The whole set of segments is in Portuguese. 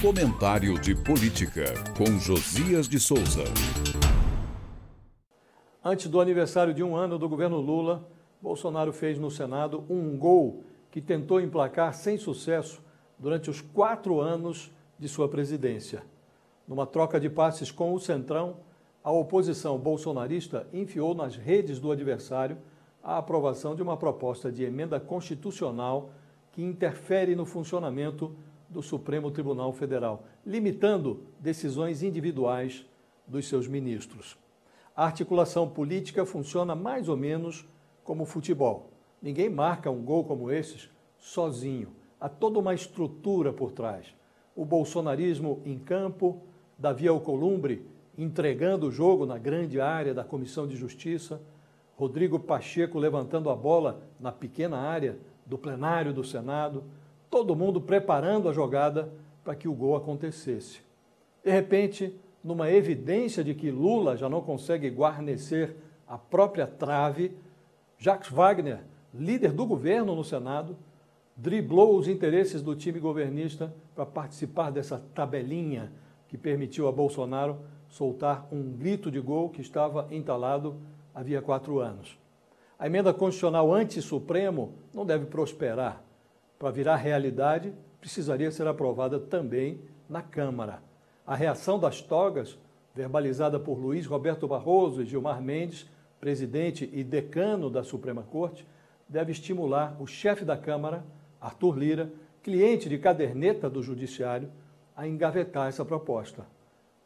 Comentário de Política, com Josias de Souza. Antes do aniversário de um ano do governo Lula, Bolsonaro fez no Senado um gol que tentou emplacar sem sucesso durante os quatro anos de sua presidência. Numa troca de passes com o Centrão, a oposição bolsonarista enfiou nas redes do adversário a aprovação de uma proposta de emenda constitucional que interfere no funcionamento do Supremo Tribunal Federal, limitando decisões individuais dos seus ministros. A articulação política funciona mais ou menos como futebol. Ninguém marca um gol como esses sozinho. Há toda uma estrutura por trás. O bolsonarismo em campo, Davi Alcolumbre entregando o jogo na grande área da Comissão de Justiça, Rodrigo Pacheco levantando a bola na pequena área do plenário do Senado, todo mundo preparando a jogada para que o gol acontecesse. De repente, numa evidência de que Lula já não consegue guarnecer a própria trave, Jacques Wagner, líder do governo no Senado, driblou os interesses do time governista para participar dessa tabelinha que permitiu a Bolsonaro soltar um grito de gol que estava entalado havia quatro anos. A emenda constitucional anti-supremo não deve prosperar, para virar realidade, precisaria ser aprovada também na Câmara. A reação das togas, verbalizada por Luiz Roberto Barroso e Gilmar Mendes, presidente e decano da Suprema Corte, deve estimular o chefe da Câmara, Arthur Lira, cliente de caderneta do Judiciário, a engavetar essa proposta.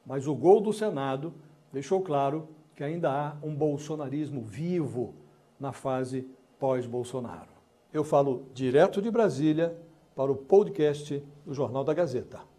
Mas o gol do Senado deixou claro que ainda há um bolsonarismo vivo na fase pós-Bolsonaro. Eu falo direto de Brasília para o podcast do Jornal da Gazeta.